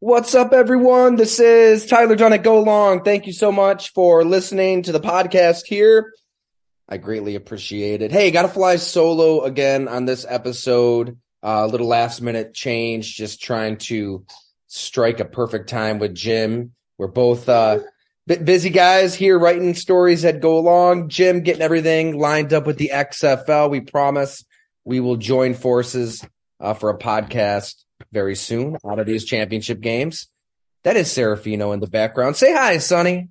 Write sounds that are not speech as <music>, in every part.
What's up, everyone? This is Tyler Dunne at Go Long. Thank you so much for listening to the podcast here. I greatly appreciate it. Hey, got to fly solo again on this episode. A uh, little last minute change, just trying to strike a perfect time with Jim. We're both uh, busy guys here writing stories that go along. Jim getting everything lined up with the XFL. We promise we will join forces uh, for a podcast very soon out of these championship games. That is Serafino in the background. Say hi, Sonny.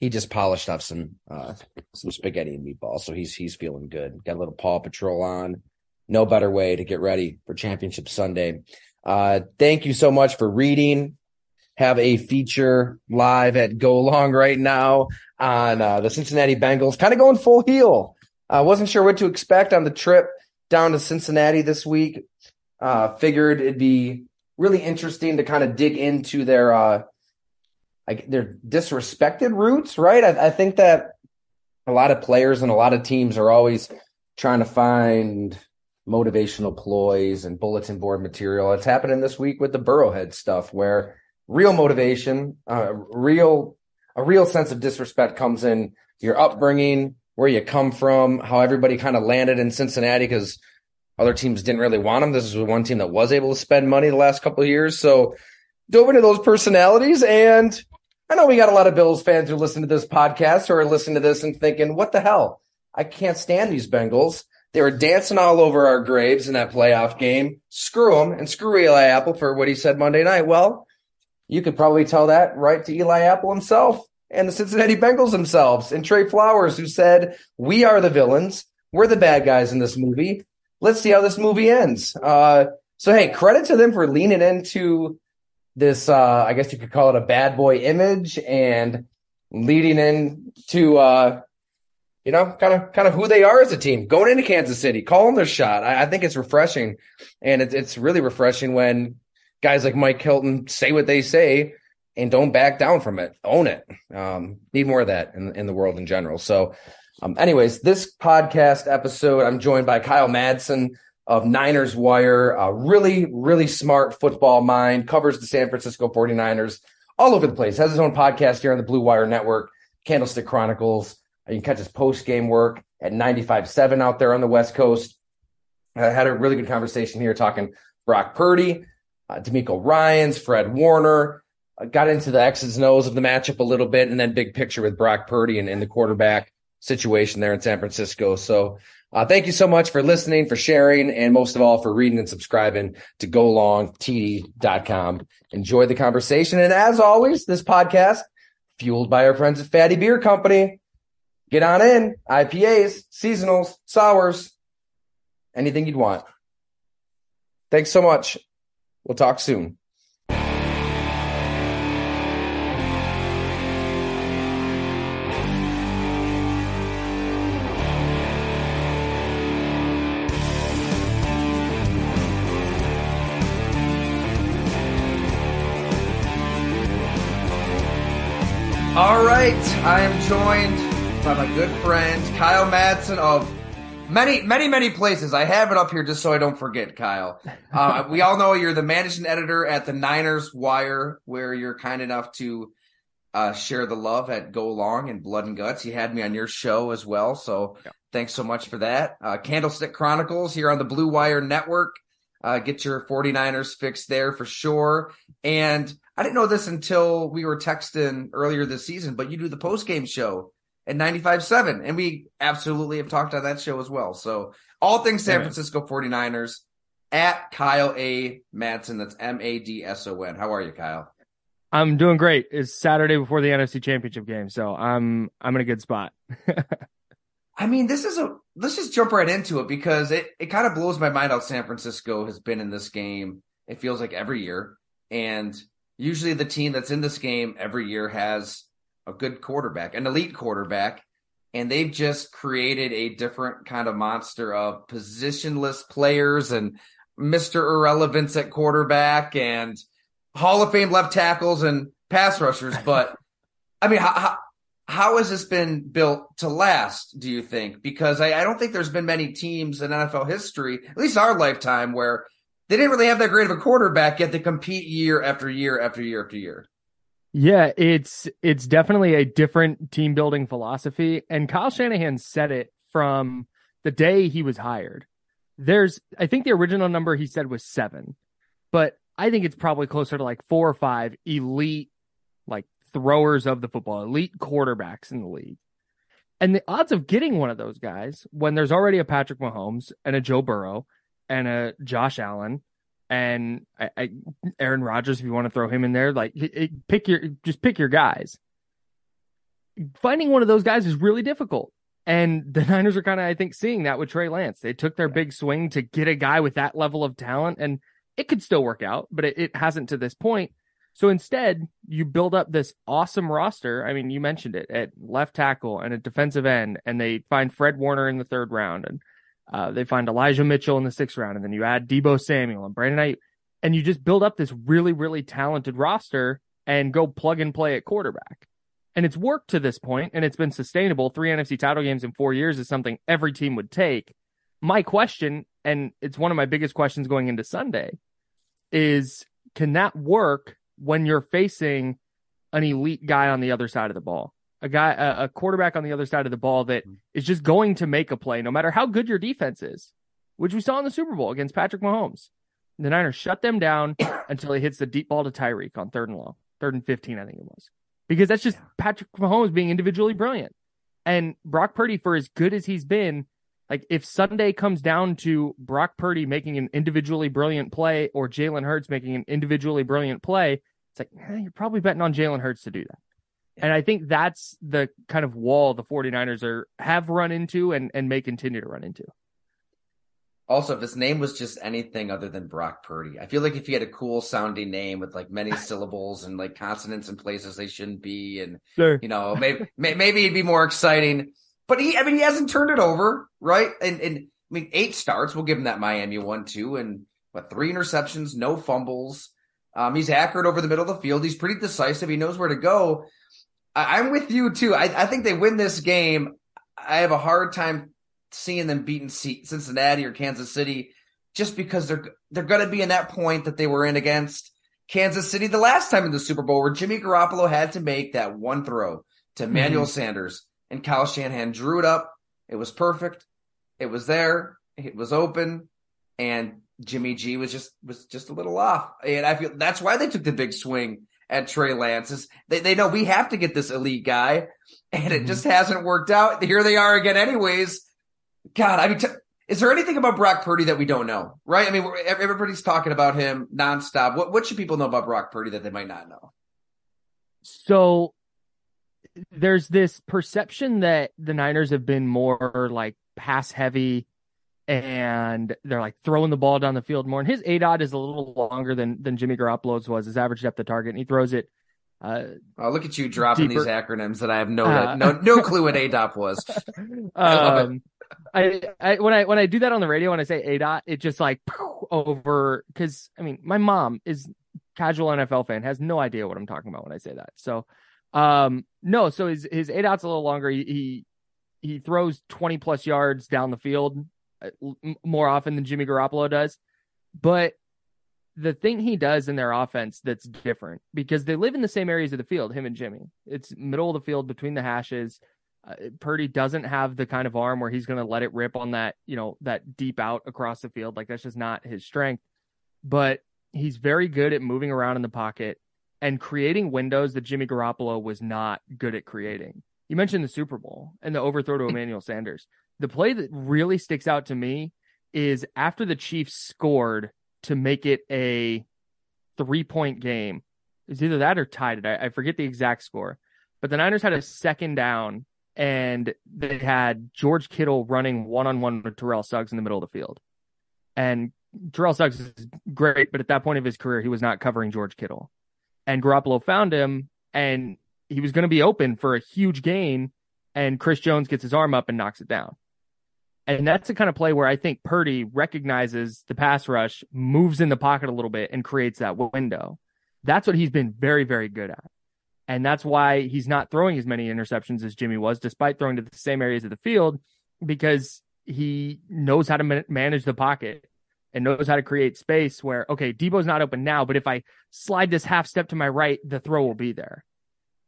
He just polished off some uh, some spaghetti and meatballs, so he's he's feeling good. Got a little Paw Patrol on. No better way to get ready for Championship Sunday. Uh, thank you so much for reading. Have a feature live at Go Long right now on uh, the Cincinnati Bengals, kind of going full heel. I wasn't sure what to expect on the trip down to Cincinnati this week. Uh, figured it'd be really interesting to kind of dig into their uh, like their disrespected roots, right? I, I think that a lot of players and a lot of teams are always trying to find motivational ploys and bulletin board material. It's happening this week with the Burrowhead stuff, where real motivation, uh, real a real sense of disrespect comes in your upbringing, where you come from, how everybody kind of landed in Cincinnati because other teams didn't really want him. This is one team that was able to spend money the last couple of years. So dove into those personalities. And I know we got a lot of Bills fans who listen to this podcast or are listening to this and thinking, what the hell? I can't stand these Bengals. They were dancing all over our graves in that playoff game. Screw them and screw Eli Apple for what he said Monday night. Well, you could probably tell that right to Eli Apple himself and the Cincinnati Bengals themselves and Trey Flowers, who said, we are the villains. We're the bad guys in this movie let's see how this movie ends. Uh, so hey, credit to them for leaning into this. Uh, I guess you could call it a bad boy image and leading into, uh, you know, kind of, kind of who they are as a team going into Kansas City, calling their shot. I, I think it's refreshing, and it's it's really refreshing when guys like Mike Hilton say what they say and don't back down from it. Own it. Um, need more of that in in the world in general. So um, anyways, this podcast episode, I'm joined by Kyle Madson of Niners Wire, a really, really smart football mind, covers the San Francisco 49ers all over the place, has his own podcast here on the Blue Wire Network, Candlestick Chronicles. You can catch his post game work at 95.7 out there on the West Coast. I had a really good conversation here talking Brock Purdy, uh, DeMeco Ryans, Fred Warner. Got into the X's and O's of the matchup a little bit, and then big picture with Brock Purdy and, and the quarterback situation there in San Francisco. So uh, thank you so much for listening, for sharing, and most of all for reading and subscribing to golongtd.com. Enjoy the conversation. And as always, this podcast fueled by our friends at Fatty Beer Company. Get on in. IPAs, seasonals, sours, anything you'd want. Thanks so much. We'll talk soon. All right, I am joined by my good friend Kyle Madson of many, many, many places. I have it up here just so I don't forget, Kyle. Uh, <laughs> we all know you're the managing editor at the Niners Wire, where you're kind enough to uh, share the love at Go Long and Blood and Guts. You had me on your show as well, so yeah. thanks so much for that. Uh, Candlestick Chronicles here on the Blue Wire Network. Uh, get your 49ers fixed there for sure. And I didn't know this until we were texting earlier this season, but you do the post game show at 95.7, and we absolutely have talked on that show as well. So all things San Francisco 49ers at Kyle A. Madson. That's M A D S O N. How are you, Kyle? I'm doing great. It's Saturday before the NFC Championship game, so I'm I'm in a good spot. <laughs> I mean, this is a let's just jump right into it because it, it kind of blows my mind how San Francisco has been in this game. It feels like every year. And usually the team that's in this game every year has a good quarterback, an elite quarterback, and they've just created a different kind of monster of positionless players and Mr. Irrelevance at quarterback and Hall of Fame left tackles and pass rushers. <laughs> But I mean, how, how, has this been built to last, do you think? Because I, I don't think there's been many teams in NFL history, at least our lifetime, where they didn't really have that great of a quarterback yet. They compete year after year after year after year. Yeah, it's it's definitely a different team building philosophy, and Kyle Shanahan said it from the day he was hired. There's, I think the original number he said was seven, but I think it's probably closer to like four or five elite, throwers of the football, elite quarterbacks in the league. And the odds of getting one of those guys when there's already a Patrick Mahomes and a Joe Burrow and a Josh Allen and I, I, Aaron Rodgers, if you want to throw him in there, like it, pick your, just pick your guys. Finding one of those guys is really difficult. And the <laughs> Niners are kind of, I think, seeing that with Trey Lance. They took their big swing to get a guy with that level of talent, and it could still work out, but it, it hasn't to this point. So instead, you build up this awesome roster. I mean, you mentioned it at left tackle and a defensive end, and they find Fred Warner in the third round, and uh, they find Elijah Mitchell in the sixth round, and then you add Deebo Samuel and Brandon Knight, and you just build up this really, really talented roster and go plug and play at quarterback. And it's worked to this point, and it's been sustainable. Three NFC title games in four years is something every team would take. My question, and it's one of my biggest questions going into Sunday, is can that work when you're facing an elite guy on the other side of the ball, a guy, a, a quarterback on the other side of the ball that mm-hmm. just going to make a play, no matter how good your defense is, which we saw in the Super Bowl against Patrick Mahomes. The Niners shut them down <coughs> until he hits the deep ball to Tyreek on third and long, third and 15, I think it was, because that's just Patrick Mahomes being individually brilliant. And Brock Purdy, for as good as he's been, like if Sunday comes down to Brock Purdy making an individually brilliant play or Jalen Hurts making an individually brilliant play, it's like eh, you're probably betting on Jalen Hurts to do that. And I think that's the kind of wall the 49ers are have run into and, and may continue to run into. Also, if his name was just anything other than Brock Purdy, I feel like if he had a cool sounding name with like many <laughs> syllables and like consonants in places they shouldn't be, and sure. you know, maybe maybe it'd be more exciting. But he, I mean, he hasn't turned it over, right? And and I mean, eight starts. We'll give him that Miami one too, and what three interceptions, no fumbles. Um, he's accurate over the middle of the field. He's pretty decisive. He knows where to go. I, am with you too. I, I think they win this game. I have a hard time seeing them beating Cincinnati or Kansas City just because they're they're going to be in that point that they were in against Kansas City the last time in the Super Bowl where Jimmy Garoppolo had to make that one throw to Emmanuel mm-hmm. Sanders and Kyle Shanahan drew it up. It was perfect. It was there. It was open, and Jimmy G was just was just a little off. And I feel that's why they took the big swing at Trey Lance. Is they they know we have to get this elite guy, and it mm-hmm. just hasn't worked out. Here they are again, anyways. God, I mean. T- is there anything about Brock Purdy that we don't know? Right? I mean, everybody's talking about him nonstop. What what should people know about Brock Purdy that they might not know? So there's this perception that the Niners have been more like pass heavy and they're like throwing the ball down the field more. And his ADOT is a little longer than than Jimmy Garoppolo's was, his average depth of target, and he throws it. Uh, oh, look at you dropping deeper. these acronyms that I have no uh, no no <laughs> clue what ADOT was. <laughs> I um, I, I when I when I do that on the radio when I say ADOT, it just like <laughs> over because I mean my mom is casual NFL fan has no idea what I'm talking about when I say that. So um, no, so his his ADOT's a little longer. He, he he throws 20 plus yards down the field more often than Jimmy Garoppolo does. But the thing he does in their offense that's different because they live in the same areas of the field, him and Jimmy. It's middle of the field between the hashes. Uh, Purdy doesn't have the kind of arm where he's going to let it rip on that, you know, that deep out across the field. Like that's just not his strength. But he's very good at moving around in the pocket and creating windows that Jimmy Garoppolo was not good at creating. You mentioned the Super Bowl and the overthrow to <laughs> Emmanuel Sanders. The play that really sticks out to me is after the Chiefs scored to make it a three point game. It's either that or tied it. I, I forget the exact score. But the Niners had a second down and they had George Kittle running one on one with Terrell Suggs in the middle of the field. And Terrell Suggs is great, but at that point of his career, he was not covering George Kittle and Garoppolo found him and he was going to be open for a huge gain and Chris Jones gets his arm up and knocks it down. And that's the kind of play where I think Purdy recognizes the pass rush, moves in the pocket a little bit and creates that window. That's what he's been very, very good at. And that's why he's not throwing as many interceptions as Jimmy was, despite throwing to the same areas of the field, because he knows how to manage the pocket and knows how to create space where, okay, Deebo's not open now, but if I slide this half step to my right, the throw will be there.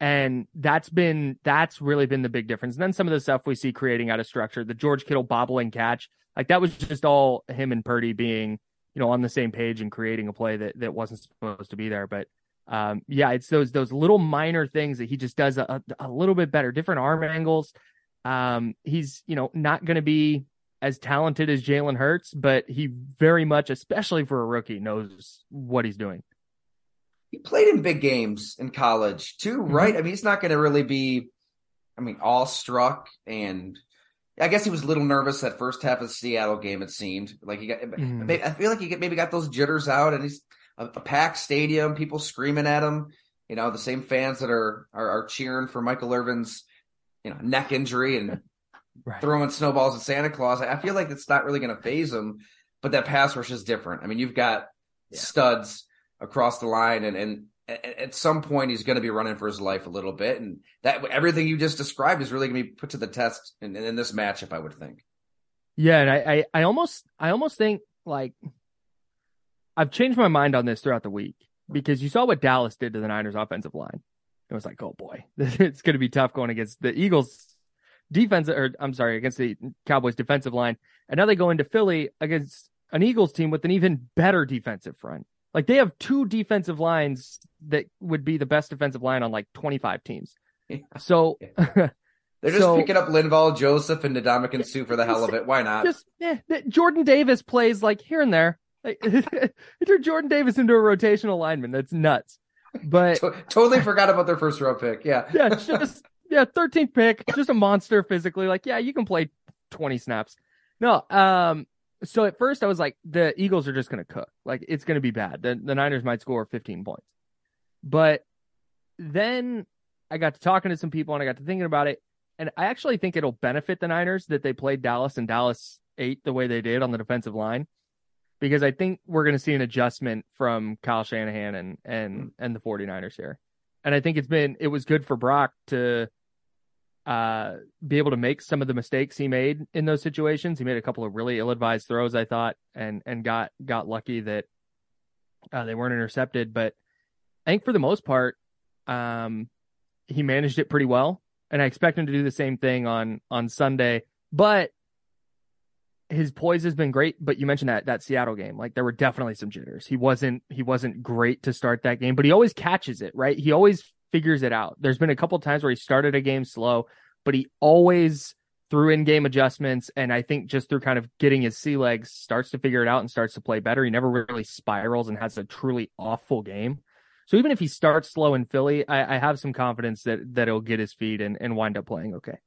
And that's been, that's really been the big difference. And then some of the stuff we see creating out of structure, the George Kittle bobbling catch, like that was just all him and Purdy being, you know, on the same page and creating a play that, that wasn't supposed to be there. But, um, yeah, it's those, those little minor things that he just does a, a little bit better, different arm angles. Um, he's, you know, not going to be as talented as Jalen Hurts, but he very much, especially for a rookie, knows what he's doing. He played in big games in college too, mm-hmm. right? I mean, he's not going to really be, I mean, all struck and I guess he was a little nervous that first half of the Seattle game. It seemed like he got. Mm-hmm. I feel like he maybe got those jitters out, and he's a, a, packed stadium, people screaming at him. You know, the same fans that are are, are cheering for Michael Irvin's, you know, neck injury and <laughs> right. throwing snowballs at Santa Claus. I feel like it's not really going to faze him, but that pass rush is different. I mean, you've got yeah. studs across the line, and and at some point he's going to be running for his life a little bit, and that everything you just described is really going to be put to the test in, in this matchup. I would think. Yeah, and I, I I almost I almost think like I've changed my mind on this throughout the week because you saw what Dallas did to the Niners offensive line. It was like, oh boy, <laughs> it's going to be tough going against the Eagles defense, or I'm sorry, against the Cowboys defensive line. And now they go into Philly against an Eagles team with an even better defensive front. Like they have two defensive lines that would be the best defensive line on like 25 teams. Yeah. So <laughs> they're just so, picking up Linval, Joseph, and Ndamukong Suh for the hell of it. Why not? Just yeah, Jordan Davis plays like here and there. Like, <laughs> turn Jordan Davis into a rotational lineman. That's nuts. But totally forgot about their first row pick. Yeah. yeah, <laughs> just yeah, 13th pick, just a monster physically. Like, yeah, you can play 20 snaps. No, um, so at first I was like, the Eagles are just going to cook. Like, it's going to be bad. The, the Niners might score 15 points. But then I got to talking to some people and I got to thinking about it. And I actually think it'll benefit the Niners that they played Dallas and Dallas ate the way they did on the defensive line. Because I think we're going to see an adjustment from Kyle Shanahan and and hmm. and the 49ers here. And I think it's been it was good for Brock to uh, be able to make some of the mistakes he made in those situations. He made a couple of really ill-advised throws, I thought, and and got got lucky that uh, they weren't intercepted. But I think for the most part, um, he managed it pretty well, and I expect him to do the same thing on on Sunday. But his poise has been great. But you mentioned that that Seattle game, like there were definitely some jitters. He wasn't he wasn't great to start that game, but he always catches it right. He always figures it out. There's been a couple times where he started a game slow, but he always through in-game adjustments and I think just through kind of getting his sea legs starts to figure it out and starts to play better. He never really spirals and has a truly awful game. So even if he starts slow in Philly, I, I have some confidence that that he'll get his feet and, and wind up playing okay.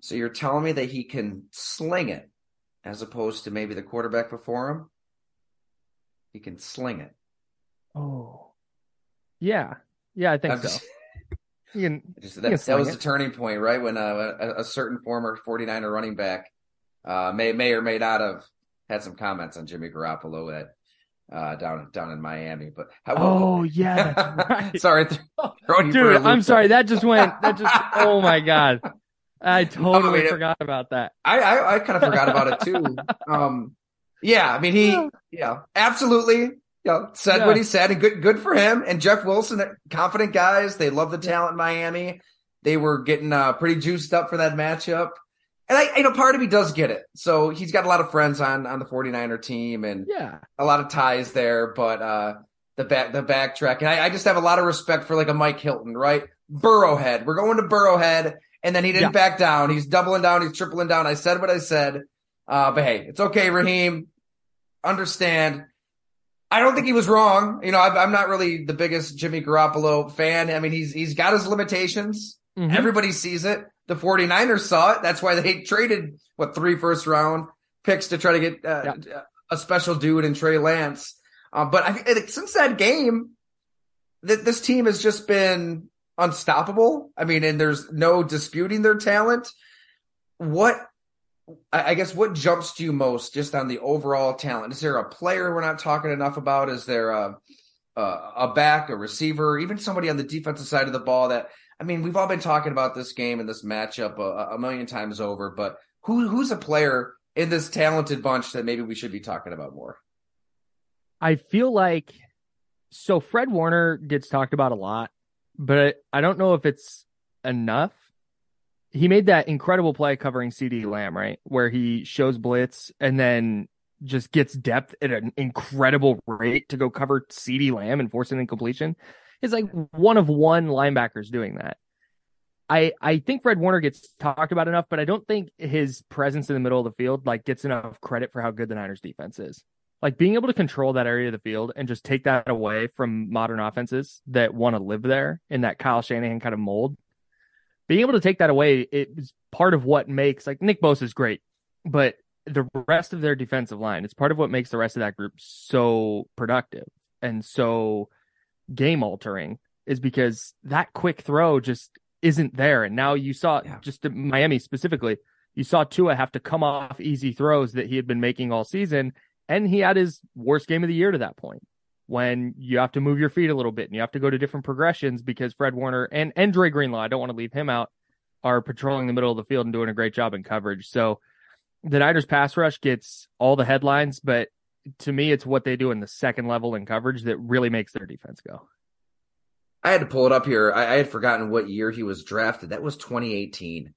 So you're telling me that he can sling it as opposed to maybe the quarterback before him? He can sling it. Oh. Yeah. Yeah, I think I'm so. Just, you can, just, that, that was it. the turning point, right? When uh, a, a, certain former 49er running back uh, may may or may not have had some comments on Jimmy Garoppolo at uh, down down in Miami. But how, oh yeah, <laughs> right. sorry, dude. I'm sorry. That just went. That just. oh my god. I <laughs> totally I mean, forgot about that. I, I, I kind of forgot about it too. <laughs> Um, yeah, I mean he, yeah, absolutely you know, said yeah. what he said, and good good for him. And Jeff Wilson, confident guys. They love the talent in Miami. They were getting uh, pretty juiced up for that matchup. And I, you know, part of me does get it. So he's got a lot of friends on on the 49er team and yeah, a lot of ties there. But uh, the back the backtrack, and I, I just have a lot of respect for like a Mike Hilton, right? Burrowhead. We're going to Burrowhead, and then he didn't yeah. back down. He's doubling down. He's tripling down. I said what I said. Uh, but hey, it's okay, Raheem. Understand I don't think he was wrong. You know, I'm not really the biggest Jimmy Garoppolo fan. I mean, he's he's got his limitations. Mm-hmm. Everybody sees it. The 49ers saw it. That's why they <laughs> traded what three first round picks to try to get uh, yeah. a special dude in Trey Lance. Uh, but I think since that game, that this team has just been unstoppable. I mean, and there's no disputing their talent. What I guess what jumps to you most just on the overall talent? Is there a player we're not talking enough about? Is there a a, back, a receiver, even somebody on the defensive side of the ball that I mean, we've all been talking about this game and this matchup a, a million times over, but who who's a player in this talented bunch that maybe we should be talking about more? I feel like so Fred Warner gets talked about a lot, but I don't know if it's enough. He made that incredible play covering CeeDee Lamb, right? Where he shows blitz and then just gets depth at an incredible rate to go cover CeeDee Lamb and force an incompletion. It's like one of one linebackers doing that. I I think Fred Warner gets talked about enough, but I don't think his presence in the middle of the field like gets enough credit for how good the Niners defense is. Like being able to control that area of the field and just take that away from modern offenses that want to live there in that Kyle Shanahan kind of mold. Being able to take that away is part of what makes like Nick Bosa is great, but the rest of their defensive line, it's part of what makes the rest of that group so productive and so game altering is because that quick throw just isn't there. And now you saw yeah. just Miami specifically, you saw Tua have to come off easy throws that he had been making all season. And he had his worst game of the year to that point when you have to move your feet a little bit and you have to go to different progressions because Fred Warner and, and Dre Greenlaw, I don't want to leave him out, are patrolling the middle of the field and doing a great job in coverage. So the Niners pass rush gets all the headlines, but to me, it's what they do in the second level in coverage that really makes their defense go. I had to pull it up here. I, I had forgotten what year he was drafted. That was 2018.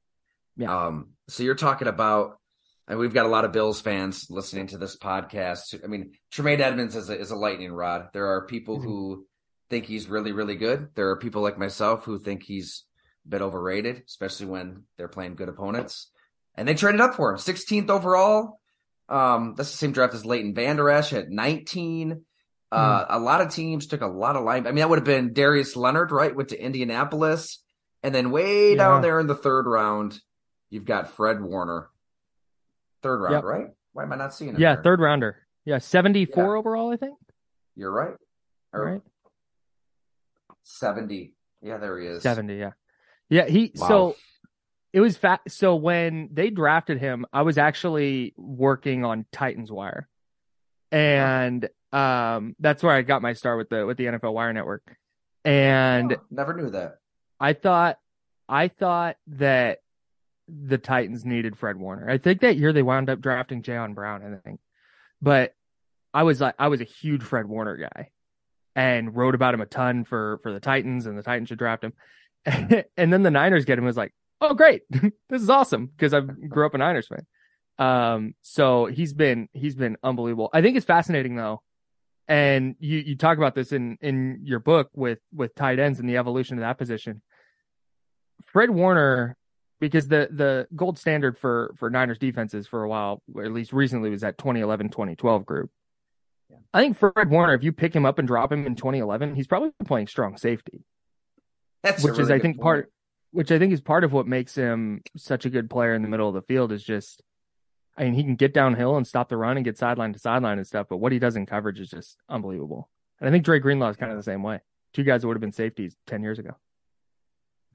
Yeah. Um, so you're talking about, and we've got a lot of Bills fans listening to this podcast. I mean, Tremaine Edmunds is a, is a lightning rod. There are people mm-hmm. who think he's really, really good. There are people like myself who think he's a bit overrated, especially when they're playing good opponents. And they traded up for him, 16th overall. Um, that's the same draft as Leighton Vander Esch at 19. Uh, mm. A lot of teams took a lot of line. I mean, that would have been Darius Leonard, right? Went to Indianapolis. And then way yeah. down there in the third round, you've got Fred Warner. Third round, yep. right? Why am I not seeing him? Yeah, there? third rounder. Yeah, 74 yeah. overall, I think. You're right. All right. 70. Yeah, there he is. 70, yeah. Yeah, he wow. so it was fat. So when they drafted him, I was actually working on Titans Wire, and um, that's where I got my start with the with the NFL Wire Network. And oh, never knew that. I thought, I thought that the Titans needed Fred Warner. I think that year they wound up drafting Jayon Brown. I think, but I was like, I was a huge Fred Warner guy, and wrote about him a ton for for the Titans, and the Titans should draft him. <laughs> and then the Niners get him. Was like, oh great, <laughs> this is awesome because I grew up a Niners fan. Um, so he's been he's been unbelievable. I think it's fascinating though, and you you talk about this in in your book with with tight ends and the evolution of that position. Fred Warner, because the the gold standard for for Niners defenses for a while, or at least recently, was that 2011 2012 group. Yeah. I think Fred Warner, if you pick him up and drop him in 2011, he's probably playing strong safety. That's which really is I think point. part which I think is part of what makes him such a good player in the middle of the field is just, I mean, he can get downhill and stop the run and get sideline to sideline and stuff, but what he does in coverage is just unbelievable. And I think Dre Greenlaw is kind of the same way. Two guys that would have been safeties 10 years ago.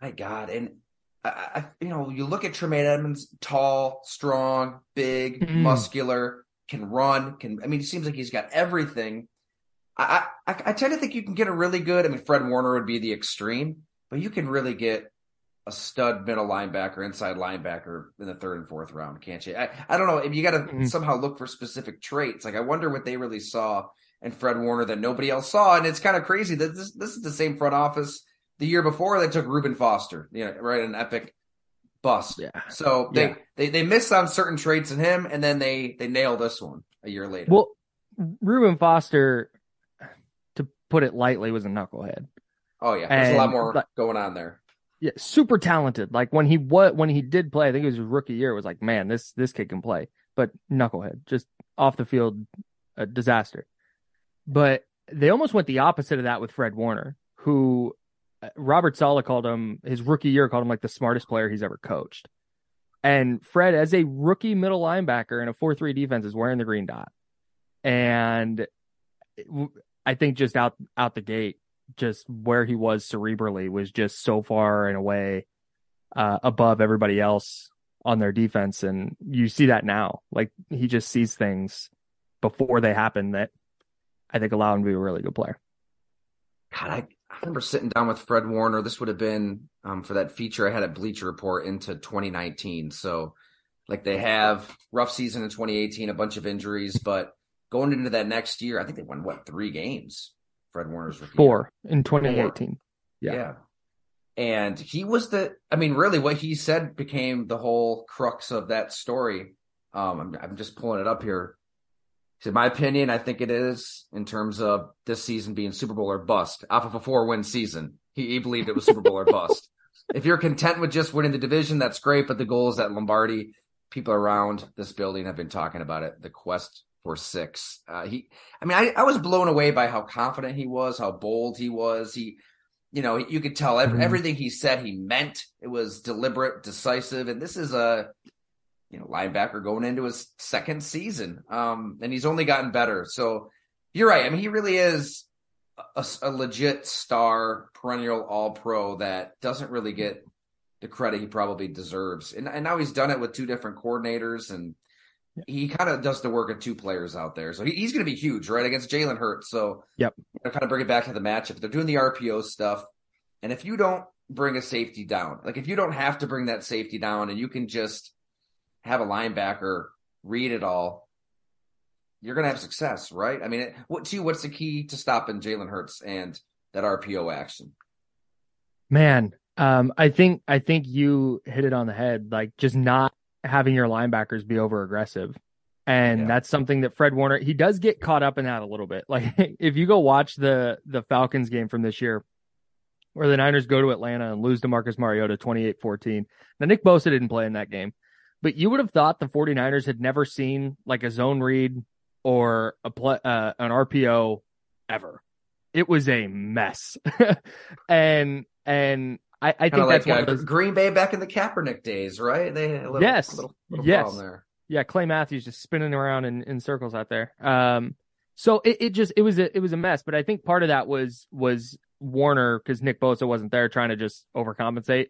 My God. And I, you know, you look at Tremaine Edmunds, tall, strong, big, mm. muscular, can run, can, I mean, it seems like he's got everything. I, I, I tend to think you can get a really good, I mean, Fred Warner would be the extreme, but you can really get a stud middle linebacker, inside linebacker in the third and fourth round, can't you? I, I don't know if you got to mm-hmm. somehow look for specific traits. Like I wonder what they really saw in Fred Warner that nobody else saw, and it's kind of crazy that this this is the same front office the year before they took Reuben Foster, you know, right, an epic bust. Yeah. So they yeah. they they missed on certain traits in him, and then they they nail this one a year later. Well, Reuben Foster, to put it lightly, was a knucklehead. Oh yeah, there's and, a lot more going on there yeah, super talented. Like when he what when he did play, I think it was his rookie year. It was like, man, this this kid can play, but knucklehead, just off the field, a disaster. But they almost went the opposite of that with Fred Warner, who Robert Saleh called him his rookie year, called him like the smartest player he's ever coached. And Fred, as a rookie middle linebacker in a four-three defense, is wearing the green dot, and I think just out out the gate, just where he was cerebrally was just so far and away uh, above everybody else on their defense. And you see that now. Like he just sees things before they happen that I think allow him to be a really good player. God, I, I remember sitting down with Fred Warner. This would have been um, for that feature I had at Bleacher Report into 2019. So like they have rough season in 2018, a bunch of injuries, but going into that next year, I think they won what three games. Fred Warner's rookie four in 2018. Four. Yeah. yeah. And he was the, I mean, really what he said became the whole crux of that story. Um, I'm, I'm just pulling it up here. In my opinion, I think it is in terms of this season being Super Bowl or bust off of a four win season. He, he believed it was Super Bowl or bust. <laughs> If you're content with just winning the division, that's great. But the goal is that Lombardi, people around this building have been talking about it. The quest for six. Uh, he, I mean, I, I was blown away by how confident he was, how bold he was. He, you know, you could tell every, mm-hmm. everything he said he meant. It was deliberate, decisive, and this is a you know linebacker going into his second season, um, and he's only gotten better. So you're right. I mean, he really is a, a legit star, perennial All Pro that doesn't really get the credit he probably deserves. And, and now he's done it with two different coordinators and he kind of does the work of two players out there. So he, he's going to be huge, right, against Jalen Hurts. So, yep. kind of bring it back to the matchup. They're doing the RPO stuff. And if you don't bring a safety down, like if you don't have to bring that safety down and you can just have a linebacker read it all, you're going to have success, right? I mean, what to you, what's the key to stopping Jalen Hurts and that RPO action? Man, um, I think I think you hit it on the head. Like just not having your linebackers be over aggressive. And yeah. that's something that Fred Warner he does get caught up in that a little bit. <laughs> Like if you go watch the the Falcons game from this year where the Niners go to Atlanta and lose to Marcus Mariota 28-14. Now Nick Bosa didn't play in that game. But you would have thought the 49ers had never seen like a zone read or a play, uh, an RPO ever. It was a mess. <laughs> and and I, I think like, that's one uh, of those... Green Bay back in the Kaepernick days, right? They little, yes, little, little yes, there. yeah. Clay Matthews just spinning around in, in circles out there. Um, so it, it just it was a it was a mess. But I think part of that was was Warner because Nick Bosa wasn't there trying to just overcompensate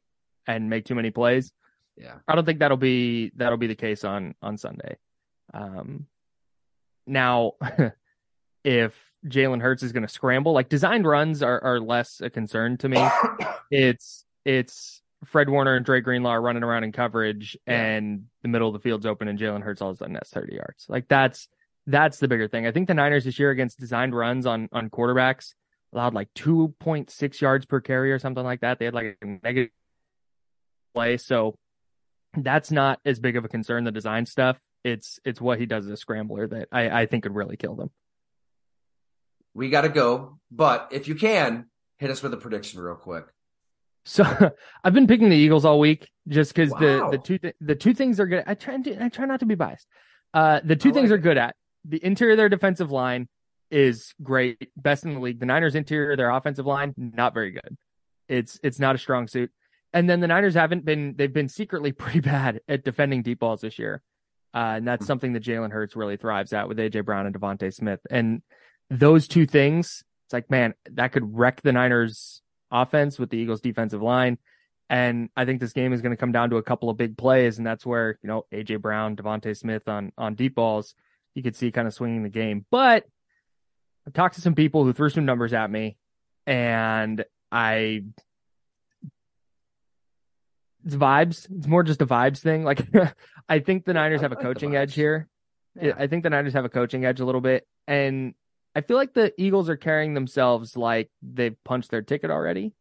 and make too many plays. Yeah, I don't think that'll be that'll be the case on on Sunday. Um, now, <laughs> if Jalen Hurts is going to scramble, like designed runs are are less a concern to me. <coughs> it's it's Fred Warner and Dre Greenlaw are running around in coverage yeah. and the middle of the field's open and Jalen Hurts all of a sudden has 30 yards. Like that's that's the bigger thing. I think the Niners this year against designed runs on on quarterbacks allowed like 2.6 yards per carry or something like that. They had like a negative play. So that's not as big of a concern, the design stuff. It's it's what he does as a scrambler that I, I think could really kill them. We gotta go. But if you can, hit us with a prediction real quick. So <laughs> I've been picking the Eagles all week just because wow. the the two th- the two things are good. I try and do, I try not to be biased. Uh, the two I things like are good at the interior of their defensive line is great, best in the league. The Niners interior, their offensive line, not very good. It's it's not a strong suit. And then the Niners haven't been they've been secretly <laughs> pretty bad at defending deep balls this year. Uh, and that's hmm. something that Jalen Hurts really thrives at with AJ Brown and DeVonta Smith. And those two things, it's like, man, that could wreck the Niners offense with the Eagles defensive line. And I think this game is going to come down to a couple of big plays, and that's where you know AJ Brown, DeVonta Smith on on deep balls, you could see kind of swinging the game. But I've talked to some people who threw some numbers at me, and I it's vibes. It's more just a vibes thing. Like <laughs> I think the Niners have a coaching edge here. Yeah. I think the Niners have a coaching edge a little bit, and I feel like the Eagles are carrying themselves like they've punched their ticket already.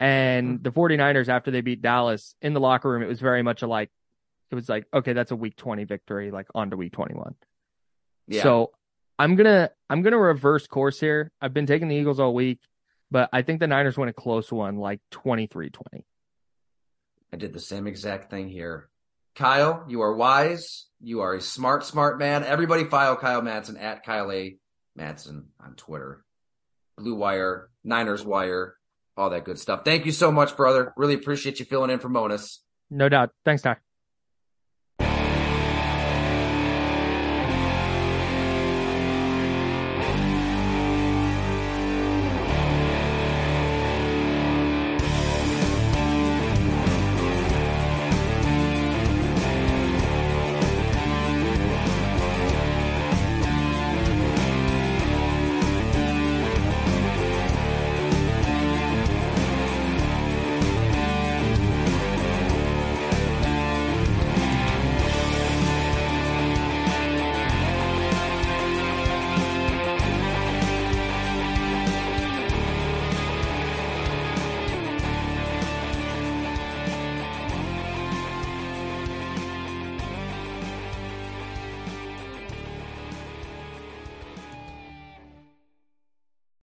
And mm-hmm. the 49ers, after they beat Dallas in the locker room, it was very much a like, it was like, okay, that's a week 20 victory, like on to week 21. Yeah. So I'm going to, I'm going to reverse course here. I've been taking the Eagles all week, but I think the Niners win a close one, like 23 20. I did the same exact thing here. Kyle, you are wise. You are a smart, smart man. Everybody file Kyle Madson at Kyle A. Madson on Twitter. Blue Wire, Niners Wire, all that good stuff. Thank you so much, brother. Really appreciate you filling in for Monos. No doubt. Thanks, Ty.